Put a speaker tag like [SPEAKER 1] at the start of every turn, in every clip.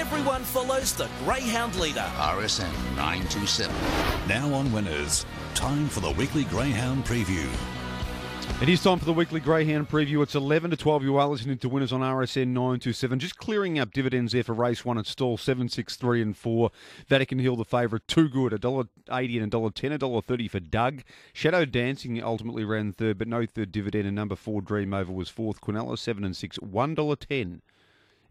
[SPEAKER 1] everyone follows the Greyhound leader.
[SPEAKER 2] RSN 927.
[SPEAKER 3] Now on Winners, time for the weekly Greyhound preview.
[SPEAKER 4] It is time for the weekly Greyhound preview. It's 11 to 12. You are listening to winners on RSN 927. Just clearing up dividends there for race one at Stawell 7, 6, 3 and 4. Vatican Hill, the favourite, too good. $1.80 and $1.10, $1.30 for Doug. Shadow Dancing ultimately ran third, but no third dividend. And number four, Dream Over, was fourth. Quinella, 7 and 6, $1.10.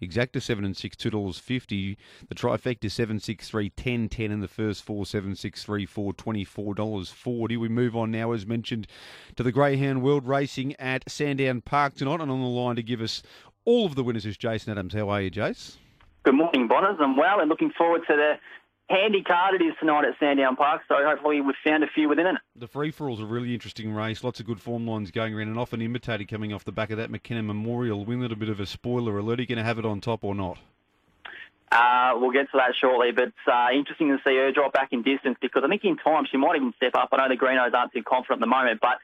[SPEAKER 4] Exacta seven and six, two dollars fifty. The trifecta seven six three, ten ten in the first four, seven six three four, twenty four dollars forty. We move on now, as mentioned, to the Greyhound World Racing at Sandown Park tonight, and on the line to give us all of the winners is Jason Adams. How are you, Jace?
[SPEAKER 5] Good morning, Bonners. I'm well and looking forward to the handy card it is tonight at Sandown Park, so hopefully we've found a few within it.
[SPEAKER 4] The free for all's a really interesting race. Lots of good form lines going around, and often imitated coming off the back of that McKenna Memorial win. A bit of a spoiler alert. Are you going to have it on top or not?
[SPEAKER 5] Uh, we'll get to that shortly, but it's uh, interesting to see her drop back in distance because I think in time she might even step up. I know the Greenos aren't too confident at the moment, but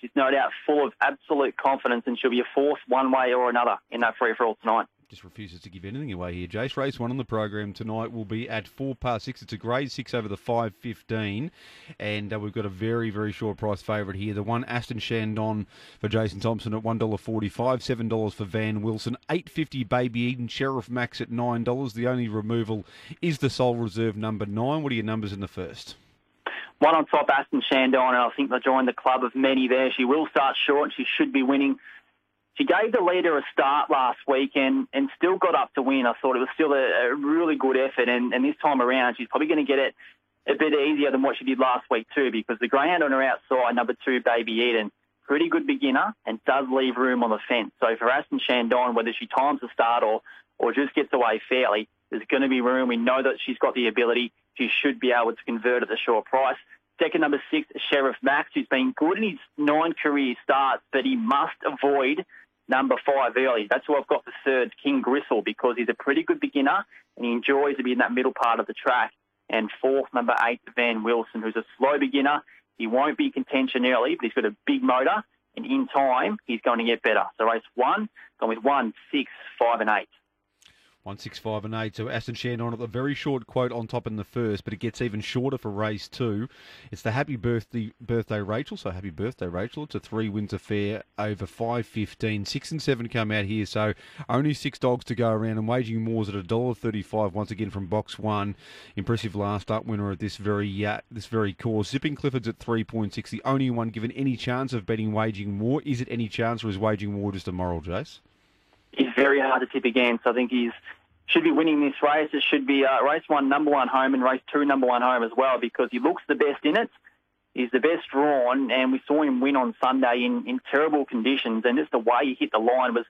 [SPEAKER 5] she's no doubt full of absolute confidence and she'll be a force one way or another in that free for all tonight
[SPEAKER 4] just refuses to give anything away here. Jace, race one on the program tonight will be at four past six. It's a grade six over the five fifteen, and uh, we've got a very very short price favourite here. The one Aston Shandon for Jason Thompson at one dollar forty five, seven dollars for Van Wilson, eight fifty Baby Eden, Sheriff Max at nine dollars. The only removal is the sole reserve number nine. What are your numbers in the first?
[SPEAKER 5] One on top, Aston Shandon, and I think they joined the club of many there. She will start short. And she should be winning she gave the leader a start last week and, and still got up to win. I thought it was still a, a really good effort, and, and this time around, she's probably going to get it a bit easier than what she did last week too, because the greyhound on her outside, number two, Baby Eden, pretty good beginner and does leave room on the fence. So for Aston Shandon, whether she times the start or or just gets away fairly, there's going to be room. We know that she's got the ability. She should be able to convert at the short price. Second, number six, Sheriff Max, who's been good in his nine career starts, but he must avoid number five early. That's why I've got the third, King Gristle, because he's a pretty good beginner and he enjoys to be in that middle part of the track. And fourth, number eight, Van Wilson, who's a slow beginner. He won't be contention early, but he's got a big motor, and in time, he's going to get better. So race one, going with one, six, five, and eight.
[SPEAKER 4] One six five and eight. So Aston Shandon at the very short quote on top in the first, but it gets even shorter for race two. It's the happy birthday birthday Rachel. So happy birthday Rachel. It's a three wins affair over five fifteen. Six and seven come out here. So only six dogs to go around and waging moors at a dollar thirty five once again from box one. Impressive last up winner at this very uh, this very course. Zipping Clifford's at three point six. The only one given any chance of betting waging more. Is it any chance or is waging more just a moral, Jace?
[SPEAKER 5] He's very hard to tip against. I think he's should be winning this race. It should be uh, race one, number one home, and race two, number one home as well, because he looks the best in it. He's the best drawn, and we saw him win on Sunday in, in terrible conditions. And just the way he hit the line was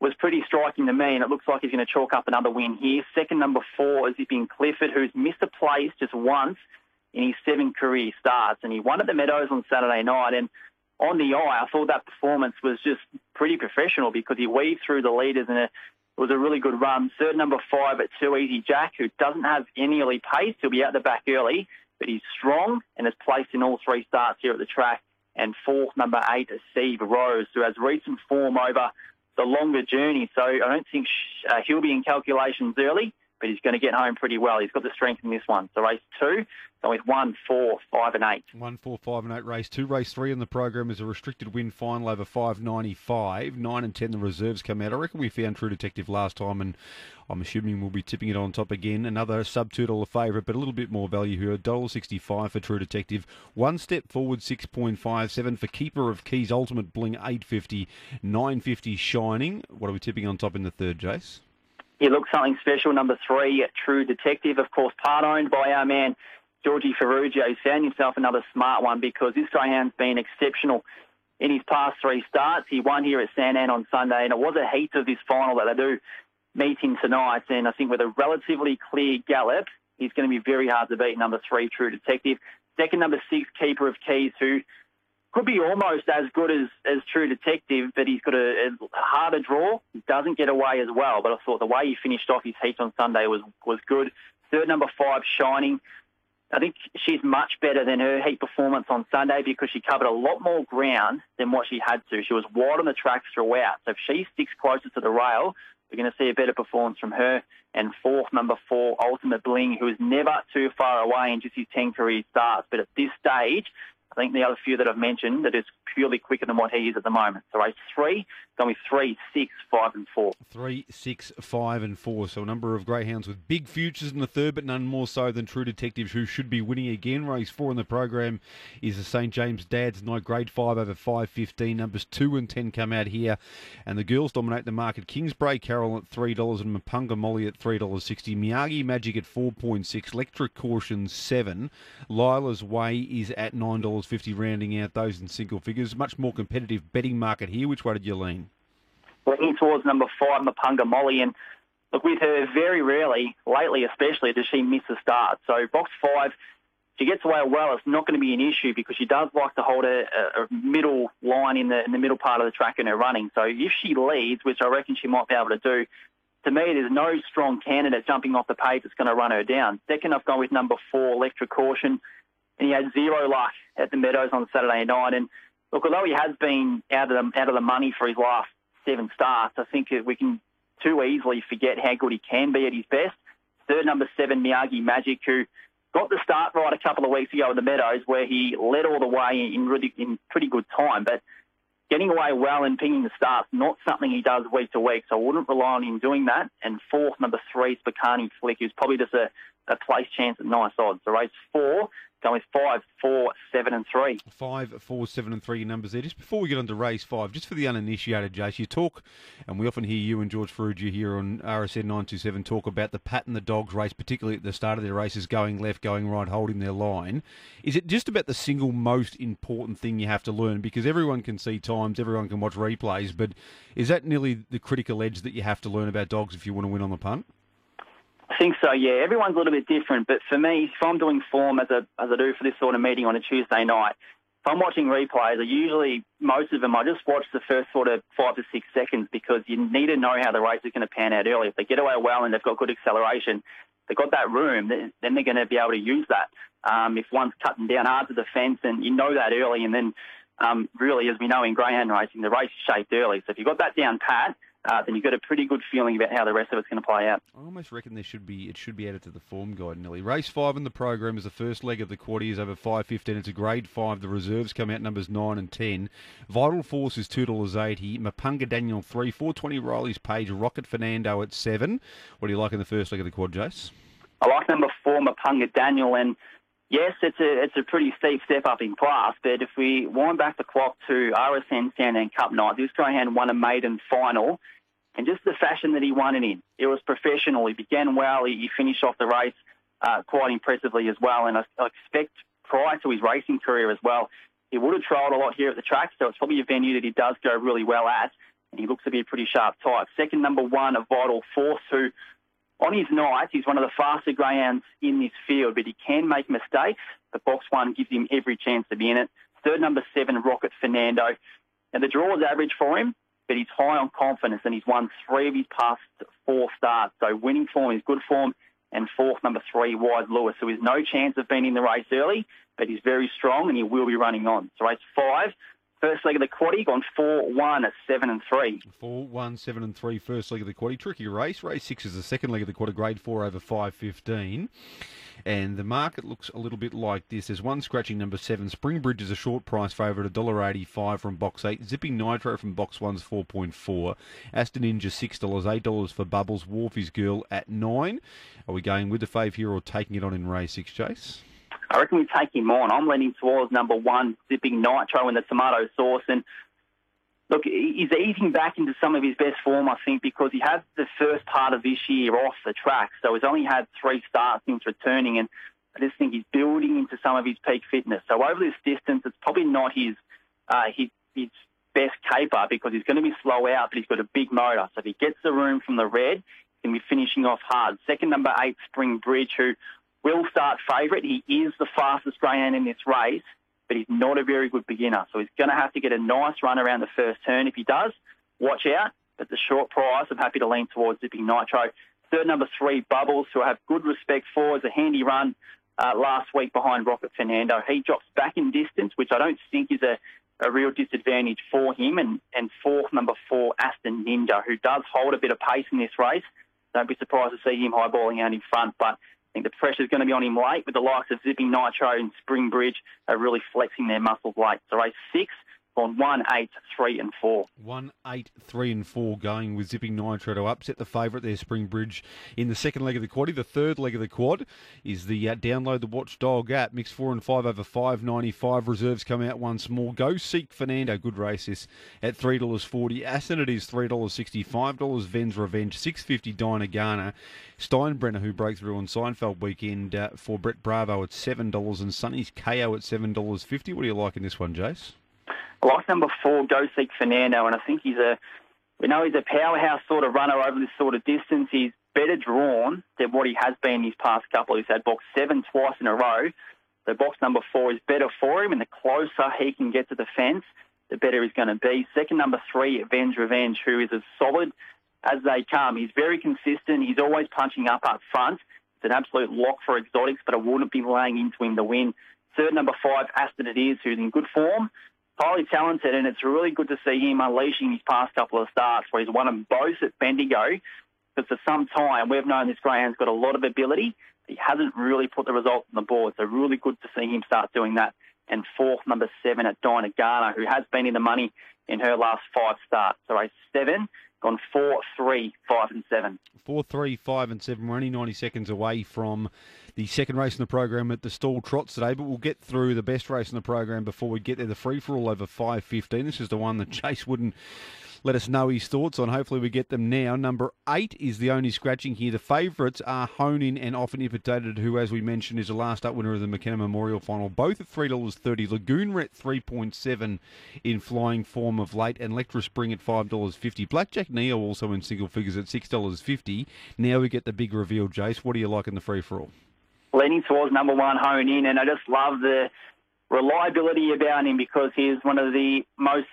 [SPEAKER 5] was pretty striking to me. And it looks like he's going to chalk up another win here. Second, number four is Zipping Clifford, who's missed a place just once in his seven career starts, and he won at the Meadows on Saturday night. And on the eye, I thought that performance was just pretty professional because he weaved through the leaders and it was a really good run. Third number five at Too Easy Jack, who doesn't have any early pace. He'll be out the back early, but he's strong and has placed in all three starts here at the track. And fourth, number eight, is Steve Rose, who has recent form over the longer journey. So I don't think uh, he'll be in calculations early but he's going to get home pretty well. He's got the strength in this one. So race two, so with one, four, five, and eight.
[SPEAKER 4] One, four, five, and eight. Race two, race three in the program is a restricted win final over five ninety five. Nine and ten, the reserves come out. I reckon we found True Detective last time, and I'm assuming we'll be tipping it on top again. Another sub two dollar favourite, but a little bit more value here. Dollar sixty five for True Detective. One step forward, six point five seven for Keeper of Keys. Ultimate Bling eight fifty. Nine fifty Shining. What are we tipping on top in the third, Jace?
[SPEAKER 5] He looks something special. Number three, True Detective, of course, part owned by our man Georgie Ferrugio. He's found himself another smart one because this greyhound's been exceptional in his past three starts. He won here at Sandown on Sunday, and it was a heat of this final that they do meet him tonight. And I think with a relatively clear gallop, he's going to be very hard to beat. Number three, True Detective. Second, number six, Keeper of Keys, who could be almost as good as, as True Detective, but he's got a, a, harder draw. He doesn't get away as well, but I thought the way he finished off his heat on Sunday was, was good. Third, number five, Shining. I think she's much better than her heat performance on Sunday because she covered a lot more ground than what she had to. She was wide on the track throughout. So if she sticks closer to the rail, we're going to see a better performance from her. And fourth, number four, Ultimate Bling, who is never too far away in just his 10 career starts. But at this stage, I think the other few that I've mentioned that is purely quicker than what he is at the moment. So race three, three, six, five, and four.
[SPEAKER 4] Three, six, five, and four. So a number of greyhounds with big futures in the third, but none more so than True Detectives, who should be winning again. Race four in the program is the St James Dad's Night Grade Five over five fifteen. Numbers two and ten come out here, and the girls dominate the market. Kingsbray Carol at three dollars and Mapunga Molly at three dollars sixty. Miyagi Magic at four point six. Electric Caution seven. Lila's Way is at nine dollars fifty, rounding out those in single figures. Much more competitive betting market here. Which way did you lean?
[SPEAKER 5] Leaning towards number five, Mapunga Molly, and look with her very rarely, lately especially, does she miss a start. So box five. She gets away well. It's not going to be an issue because she does like to hold a, a middle line in the in the middle part of the track in her running. So if she leads, which I reckon she might be able to do, to me, there's no strong candidate jumping off the page that's going to run her down. Second, I've gone with number four, Electric Caution, and he had zero luck at the Meadows on Saturday night. And look, although he has been out of the, out of the money for his last seven starts, I think we can too easily forget how good he can be at his best. Third, number seven, Miyagi Magic, who got the start right a couple of weeks ago in the Meadows, where he led all the way in really in pretty good time, but getting away well and pinging the starts, not something he does week to week. So I wouldn't rely on him doing that. And fourth, number three, Spicani Flick, who's probably just a, a place chance at nice odds. The race four, going with five, four, seven, and three.
[SPEAKER 4] Five, four, seven, and three numbers there. Just before we get on to race five, just for the uninitiated, Jace, you talk, and we often hear you and George Ferrugia here on RSN 927 talk about the Pat and the Dogs race, particularly at the start of their races, going left, going right, holding their line. Is it just about the single most important thing you have to learn? Because everyone can see times, everyone can watch replays, but is that nearly the critical edge that you have to learn about dogs if you want to win on the punt?
[SPEAKER 5] I think so, yeah. Everyone's a little bit different, but for me, if I'm doing form as, a, as I do for this sort of meeting on a Tuesday night, if I'm watching replays, I usually, most of them, I just watch the first sort of five to six seconds because you need to know how the race is going to pan out early. If they get away well and they've got good acceleration, they've got that room, then they're going to be able to use that. Um, if one's cutting down hard to the fence and you know that early, and then um, really, as we know in greyhound racing, the race is shaped early. So if you've got that down pat, uh, then you've got a pretty good feeling about how the rest of it's going to play out.
[SPEAKER 4] I almost reckon there should be it should be added to the form guide, Nelly. Race five in the program is the first leg of the quarter over five fifteen. It's a grade five. The reserves come out numbers nine and ten. Vital Force is two dollars eighty. Mapunga Daniel three. Four twenty Riley's Page. Rocket Fernando at seven. What do you like in the first leg of the quad, Jace?
[SPEAKER 5] I like number four Mapunga Daniel and yes, it's a it's a pretty steep step up in class. But if we wind back the clock to RSN Sandown Cup night, this greyhound won a maiden final and just the fashion that he won it in. It was professional. He began well. He, he finished off the race uh, quite impressively as well. And I, I, expect prior to his racing career as well, he would have trialled a lot here at the track. So it's probably a venue that he does go really well at. And he looks to be a pretty sharp type. Second, number one, a Vital Force, who on his night, he's one of the faster greyhounds in this field, but he can make mistakes. The box one gives him every chance to be in it. Third, number seven, Rocket Fernando. And the draw is average for him but he's high on confidence and he's won three of his past four starts. So winning form is good form. And fourth, number three, Wise Lewis, who has no chance of being in the race early, but he's very strong and he will be running on. So race five, First leg of the quaddy gone 4 1 at 7 and 3.
[SPEAKER 4] 4 1, 7 and 3, first leg of the quaddy. Tricky race. Race 6 is the second leg of the quarter, grade 4 over 5 15. And the market looks a little bit like this. There's one scratching number 7. Springbridge is a short price favourite, $1.85 from box 8. Zipping Nitro from box 1's 4.4. Aston Ninja $6, $8 for Bubbles. Wharfies Girl at 9. Are we going with the fave here or taking it on in race 6, Jace?
[SPEAKER 5] I reckon we take him on. I'm leaning towards number one, Zipping Nitro in the tomato sauce. And look, he's easing back into some of his best form, I think, because he had the first part of this year off the track. So he's only had three starts since returning. And I just think he's building into some of his peak fitness. So over this distance, it's probably not his, uh, his, his best caper because he's going to be slow out, but he's got a big motor. So if he gets the room from the red, going to be finishing off hard. Second, number eight, Spring Bridge, who will start favourite. He is the fastest greyhound in this race, but he's not a very good beginner. So he's going to have to get a nice run around the first turn. If he does, watch out. At the short price, I'm happy to lean towards Zipping Nitro. Third, number three, Bubbles, who I have good respect for. Is a handy run uh, last week behind Rocket Fernando. He drops back in distance, which I don't think is a a real disadvantage for him. And, and fourth, number four, Aston Ninja, who does hold a bit of pace in this race. Don't be surprised to see him highballing out in front, but I think the pressure is going to be on him late with the likes of Zipping Nitro and Spring Bridge are really flexing their muscles late. So race six, on one, eight, three, and four.
[SPEAKER 4] One, eight, three, and four going with Zipping Nitro to upset the favourite there, Spring Bridge, in the second leg of the quad. The third leg of the quad is the uh, download the Watchdog app. Mix four and five over five ninety five. Reserves come out once more. Go seek Fernando. Good race this at three dollars forty. Aston it is three dollars sixty five. Dollars Ven's Revenge. Six fifty Dinah Garner. Steinbrenner who breaks through on Seinfeld weekend uh, for Brett Bravo at seven dollars and Sonny's KO at seven dollars fifty. What do you like in this one, Jace?
[SPEAKER 5] I like number four, Go Seek Fernando, and I think he's a, we know he's a powerhouse sort of runner over this sort of distance. He's better drawn than what he has been these past couple. He's had box seven twice in a row. So box number four is better for him, and the closer he can get to the fence, the better he's going to be. Second number three, Avenge Revenge, who is as solid as they come. He's very consistent. He's always punching up up front. It's an absolute lock for exotics, but I wouldn't be laying into him to win. Third number five, Aston It Is, who's in good form highly talented, and it's really good to see him unleashing his past couple of starts where he's won them both at Bendigo. Because for some time we've known this greyhound's got a lot of ability. He hasn't really put the results on the board, so really good to see him start doing that. And fourth, number seven at Dinah Garner, who has been in the money in her last five starts. So race seven, gone four, three, five, and seven.
[SPEAKER 4] Four, three, five, and seven. We're only 90 seconds away from the second race in the program at the Stawell trots today, but we'll get through the best race in the program before we get there. The free for all over 5.15. This is the one that Jace wouldn't let us know his thoughts on. Hopefully, we get them now. Number eight is the only scratching here. The favourites are Honin and Often Imitated, who, as we mentioned, is the last up winner of the McKenna Memorial Final. Both at $3.30. Lagoon Ret 3.7 in flying form of late, and Lectra Spring at $5.50. Blackjack Neo also in single figures at $6.50. Now we get the big reveal, Jace. What do you like in the free for all?
[SPEAKER 5] leaning towards number one Honin, and I just love the reliability about him because he's one of the most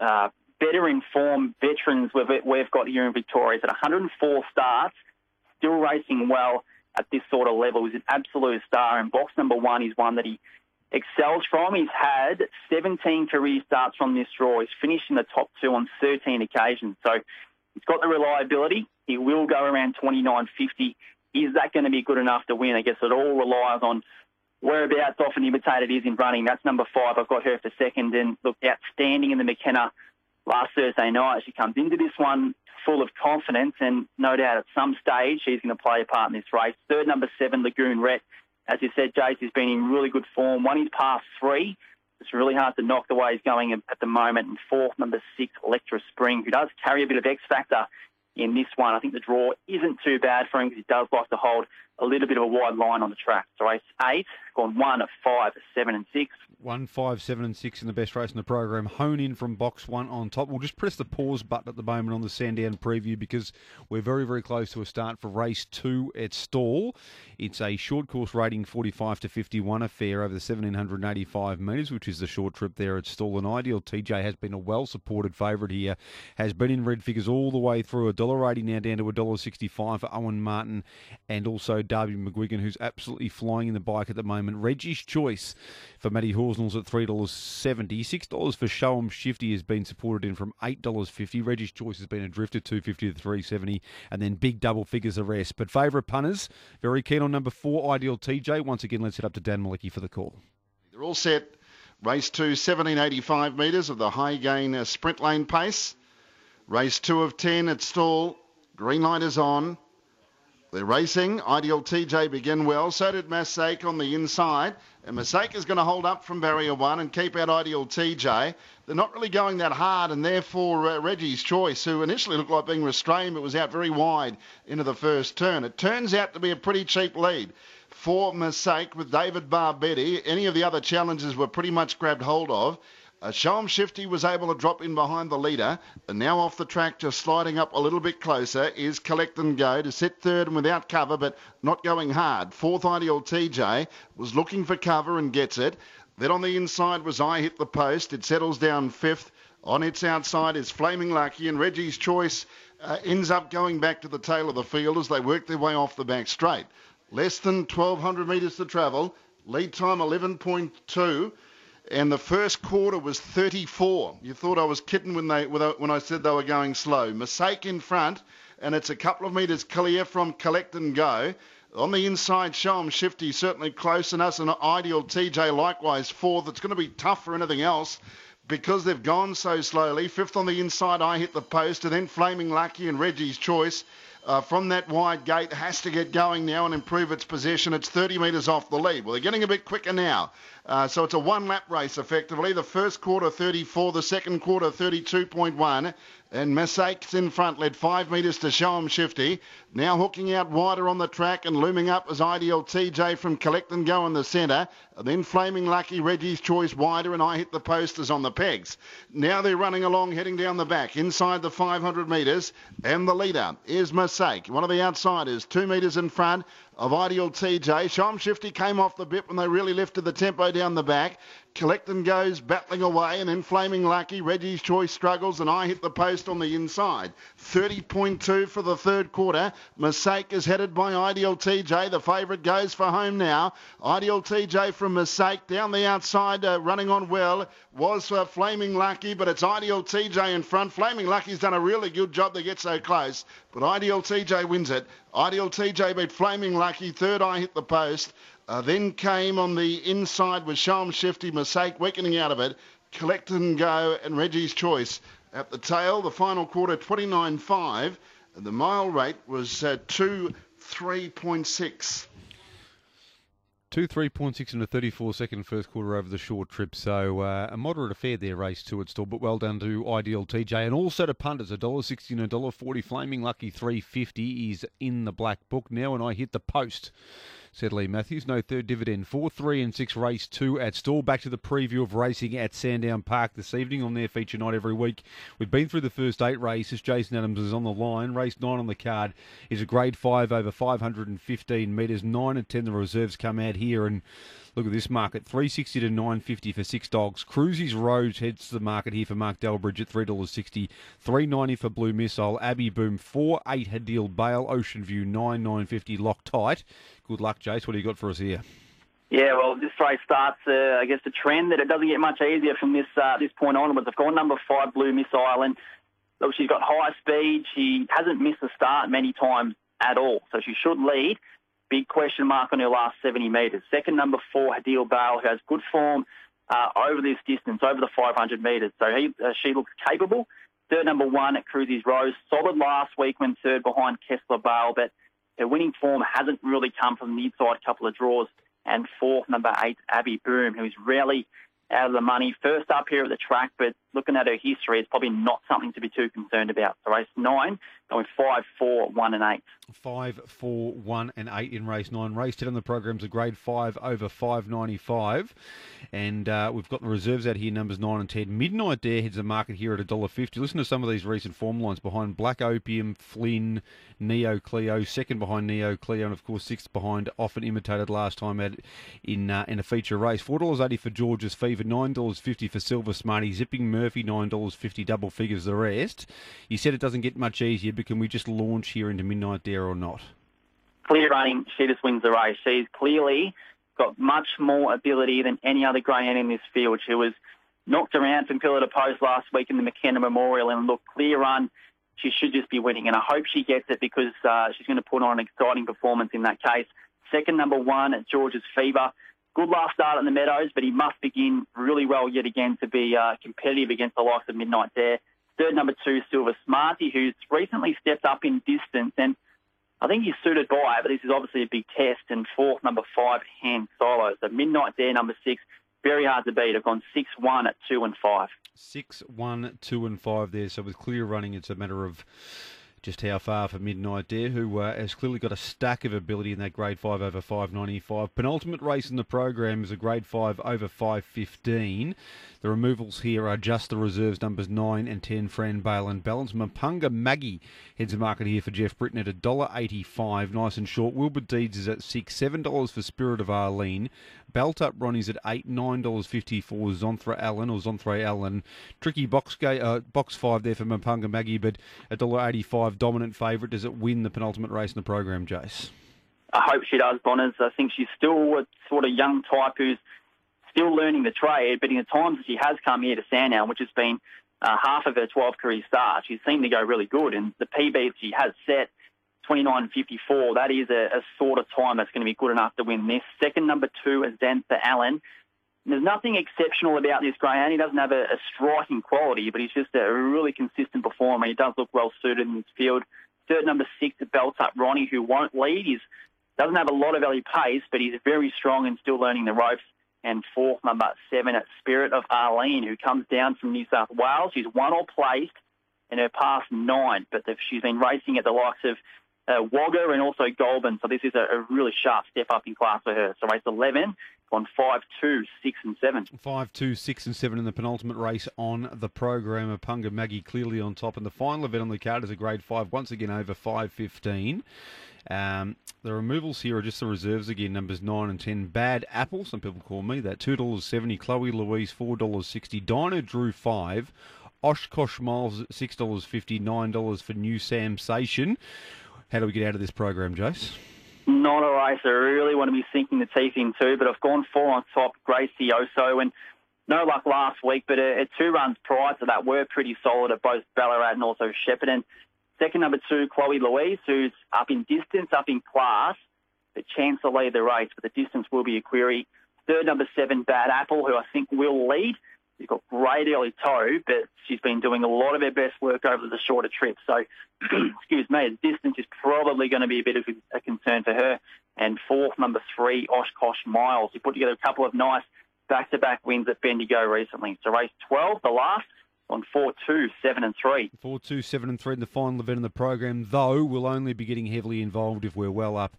[SPEAKER 5] uh, better informed veterans we've, we've got here in Victoria. He's at 104 starts, still racing well at this sort of level. He's an absolute star, and box number one is one that he excels from. He's had 17 career starts from this draw. He's finished in the top two on 13 occasions. So he's got the reliability. He will go around 29.50 is that going to be good enough to win? I guess it all relies on whereabouts often imitated is in running. That's number five. I've got her for second and look outstanding in the McKenna last Thursday night. She comes into this one full of confidence and no doubt at some stage she's going to play a part in this race. Third, number seven, Lagoon Ret. As you said, Jace has been in really good form. One is past three. It's really hard to knock the way he's going at the moment. And fourth, number six, Electra Spring, who does carry a bit of X factor in this one. I think the draw isn't too bad for him because he does like to hold a little bit of a wide line on the track. So race eight, gone one, a five, seven, and six.
[SPEAKER 4] One, five, seven, and six in the best race in the program. Hone in from box one on top. We'll just press the pause button at the moment on the Sandown preview because we're very, very close to a start for race two at Stawell. It's a short course rating 45 to 51 affair over the 1785 metres, which is the short trip there at Stawell. And Ideal TJ has been a well supported favourite here, has been in red figures all the way through. A dollar eighty now down to a dollar sixty-five for Owen Martin and also Darby McGuigan, who's absolutely flying in the bike at the moment. Reggie's Choice for Matty Horsnells at $3.70. $6 for Show 'em Shifty has been supported in from $8.50. Reggie's Choice has been adrift at 250 to 370 and then big double figures the rest. But favourite punters, very keen on number four, Ideal TJ. Once again, let's head up to Dan Malecki for the call.
[SPEAKER 6] They're all set. Race two, 1785 metres of the high gain uh, sprint lane pace. Race two of 10 at Stawell. Green light is on. They're racing. Ideal TJ begin well. So did Masake on the inside. And Masake is going to hold up from barrier one and keep out Ideal TJ. They're not really going that hard, and therefore uh, Reggie's Choice, who initially looked like being restrained but was out very wide into the first turn. It turns out to be a pretty cheap lead for Masake with David Barbetti. Any of the other challenges were pretty much grabbed hold of. Uh, Show 'em Shifty was able to drop in behind the leader. And now off the track, just sliding up a little bit closer, is Collect and Go to sit third and without cover, but not going hard. Fourth Ideal TJ was looking for cover and gets it. Then on the inside was I Hit the Post. It settles down fifth. On its outside is Flaming Lucky, and Reggie's Choice uh, ends up going back to the tail of the field as they work their way off the back straight. Less than 1,200 metres to travel. Lead time 11.2. and the first quarter was 34. You thought I was kidding when they when I said they were going slow. Mistake in front, and it's a couple of metres clear from Collect and Go. On the inside, show 'em Shifty certainly close and us and ideal TJ likewise fourth. It's going to be tough for anything else because they've gone so slowly. Fifth on the inside, I hit the post, and then Flaming Lucky and Reggie's Choice. Uh, from that wide gate has to get going now and improve its possession. It's 30 metres off the lead. Well, they're getting a bit quicker now. Uh, so it's a one lap race effectively. The first quarter 34, the second quarter 32.1. And Massake's in front, led five metres to show him shifty. Now hooking out wider on the track and looming up as Ideal TJ from Collect and Go in the centre. Then Flaming Lucky, Reggie's Choice wider, and I hit the posters on the pegs. Now they're running along, heading down the back, inside the 500 metres. And the leader is Masake, one of the outsiders, two metres in front of Ideal TJ. Show 'em Shifty came off the bit when they really lifted the tempo down the back. Collect and goes battling away, and then Flaming Lucky. Reggie's Choice struggles, and I hit the post on the inside. 30.2 for the third quarter. Mistake is headed by Ideal TJ. The favourite goes for home now. Ideal TJ from Mistake down the outside, uh, running on well. Was for Flaming Lucky, but it's Ideal TJ in front. Flaming Lucky's done a really good job to get so close, but Ideal TJ wins it. Ideal TJ beat Flaming Lucky. Third, I hit the post. Uh, then came on the inside with Show 'em Shifty, Mistake, weakening out of it. Collect and Go and Reggie's Choice. At the tail, the final quarter 29.5. The mile rate was uh, 2 3.6.
[SPEAKER 4] Two three point six and a thirty four second first quarter over the short trip, so uh, a moderate affair there, race two at still, but well done to Ideal TJ and also to punters. A dollar sixty and a dollar forty. Flaming Lucky three fifty is in the black book now, and I hit the post said Lee Matthews. No third dividend. Four, three, and six race two at Stawell. Back to the preview of racing at Sandown Park this evening on their feature night every week. We've been through the first eight races. Jason Adams is on the line. Race nine on the card is a grade five over 515 metres. Nine and ten the reserves come out here and. Look at this market, 360 to 950 for six dogs. Cruisy's Rose heads to the market here for Mark Delbridge at $3.60. 390 for Blue Missile. Abbey Boom, 4 8 Hadil Bale. Ocean View, 9 950 Loctite. Good luck, Jace. What do you got for us here?
[SPEAKER 5] Yeah, well, this race starts, uh, I guess, the trend that it doesn't get much easier from this uh, this point onwards. I've got number five, Blue Missile, and look, she's got high speed. She hasn't missed a start many times at all, so she should lead. Big question mark on her last 70 metres. Second, number four, Hadil Bale, who has good form uh, over this distance, over the 500 metres. So he, uh, she looks capable. Third, number one at Cruisy's Rose. Solid last week when third behind Kessler Bale, but her winning form hasn't really come from the inside couple of draws. And fourth, number eight, Abbey Boom, who's rarely out of the money. First up here at the track, but looking at her history, it's probably not something to be too concerned about. So race nine, going five, four, one, and eight.
[SPEAKER 4] Five, four, one, and eight in race nine. Race ten on the program's a grade five over five ninety five, and uh, we've got the reserves out here, numbers nine and ten. Midnight Dare heads the market here at a dollar fifty. Listen to some of these recent form lines behind Black Opium, Flynn, Neo Cleo, second behind Neo Cleo, and of course sixth behind Often Imitated last time at in uh, in a feature race. Four dollars eighty for George's Fever, nine dollars fifty for Silver Smarty, Zipping Murphy, nine dollars fifty, double figures the rest. You said it doesn't get much easier, but can we just launch here into Midnight Dare or not?
[SPEAKER 5] Clear running, she just wins the race. She's clearly got much more ability than any other greyhound in this field. She was knocked around from pillar to post last week in the McKenna Memorial and look, clear run. She should just be winning, and I hope she gets it because uh, she's going to put on an exciting performance in that case. Second, number one at George's Fever. Good last start in the Meadows, but he must begin really well yet again to be uh, competitive against the likes of Midnight Dare. Third, number two, Silver Smarty, who's recently stepped up in distance, and I think he's suited by it, but this is obviously a big test. And fourth, number five, Hand Solo. So Midnight Dare, number six, very hard to beat. I've gone 6 1 at 2 and 5.
[SPEAKER 4] 6 1, 2 and 5 there. So with clear running, it's a matter of just how far for Midnight Dare, who uh, has clearly got a stack of ability in that grade 5 over 595. Penultimate race in the program is a grade 5 over 515. The removals here are just the reserves numbers 9 and 10, Fran Bale and Balance. Mapunga Maggie heads the market here for Jeff Britton at $1.85, nice and short. Wilbur Deeds is at 6 $7 for Spirit of Arlene. Belt Up Ronnie's at eight nine dollars fifty for Zonthra Allen or Zonthra Allen. Tricky box uh, box five there for Mapunga Maggie, but a dollar eighty dominant favourite. Does it win the penultimate race in the program, Jace?
[SPEAKER 5] I hope she does, Bonners. I think she's still a sort of young type who's still learning the trade, but in the times that she has come here to Sandown, which has been uh, half of her 12 career starts, she's seemed to go really good. And the PB she has set, 29.54, that is a, a sort of time that's going to be good enough to win this. Second number two is Xantha Allen. There's nothing exceptional about this greyhound. He doesn't have a, a striking quality, but he's just a really consistent performer. He does look well suited in this field. Third number six, the belts up Ronnie, who won't lead. He doesn't have a lot of early pace, but he's very strong and still learning the ropes. And fourth, number seven, at Spirit of Arlene, who comes down from New South Wales. She's won or placed in her past nine, but she's been racing at the likes of uh, Wagga and also Goulburn. So this is a, a, really sharp step up in class for her. So race 11 on 5, 2, 6 and 7.
[SPEAKER 4] 5, 2, 6 and 7 in the penultimate race on the program. Punga Maggie clearly on top. And the final event on the card is a grade 5, once again over 5.15. Um, the removals here are just the reserves again, numbers 9 and 10. Bad Apple, some people call me that, $2.70. Chloe Louise, $4.60. Dinah Drew, 5 Oshkosh Miles, $6.50. $9 for New Sensation. How do we get out of this program, Jace?
[SPEAKER 5] Not a race I really want to be sinking the teeth into, but I've gone four on top, Gracioso, and no luck last week, but uh, two runs prior to that were pretty solid at both Ballarat and also Shepparton. Second number two, Chloe Louise, who's up in distance, up in class, the chance to lead the race, but the distance will be a query. Third number seven, Bad Apple, who I think will lead. She's got great early toe, but she's been doing a lot of her best work over the shorter trips. So, excuse me, distance is probably going to be a bit of a concern for her. And fourth, number three, Oshkosh Miles. He put together a couple of nice back-to-back wins at Bendigo recently. So race 12, the last, on 4 2, 7 and 3.
[SPEAKER 4] 4 2, 7 and 3 in the final event in the program, though we'll only be getting heavily involved if we're well up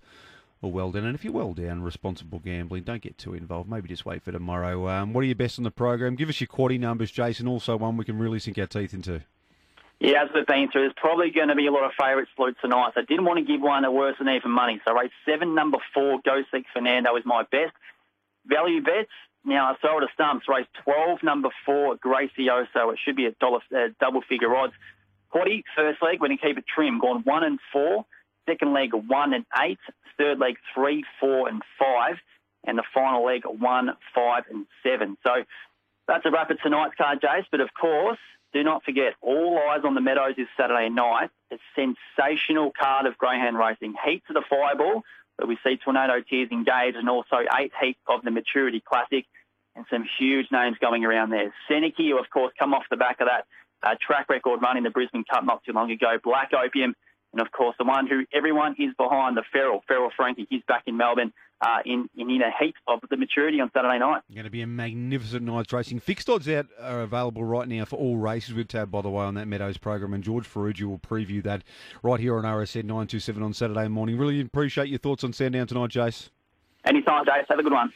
[SPEAKER 4] or well done. And if you're well down, responsible gambling, don't get too involved. Maybe just wait for tomorrow. Um, what are your best on the program? Give us your quaddy numbers, Jason. Also, one we can really sink our teeth into.
[SPEAKER 5] Yeah, as we've been through, there's probably going to be a lot of favourites float tonight. So I didn't want to give one a worse than even money. So race seven, number four, Go Seek Fernando is my best. Value bets, now, I sold a stumps, race 12, number four, Gracioso. It should be a dollar, uh, double figure odds. Quaddy, first leg, we're going to keep it trim, gone one and four. Second leg, one and eight, third leg, three, four, and five. And the final leg, one, five, and seven. So that's a wrap of tonight's card, Jace. But of course, do not forget, all eyes on the Meadows this Saturday night. A sensational card of greyhound racing. Heats of the Fireball, but we see Tornado Tears engaged, and also eight heats of the Maturity Classic, and some huge names going around there. Seneca, who of course come off the back of that uh, track record run in the Brisbane Cup not too long ago. Black Opium, and of course the one who everyone is behind, the Feral, Feral Frankie. He's back in Melbourne uh, in, in, in a heap of the maturity on Saturday night.
[SPEAKER 4] Going to be a magnificent night's racing. Fixed odds out are available right now for all races with Tab, by the way, on that Meadows program. And George Ferrugia will preview that right here on RSN 927 on Saturday morning. Really appreciate your thoughts on Sandown tonight, Jace.
[SPEAKER 5] Anytime, Jace. Have a good one.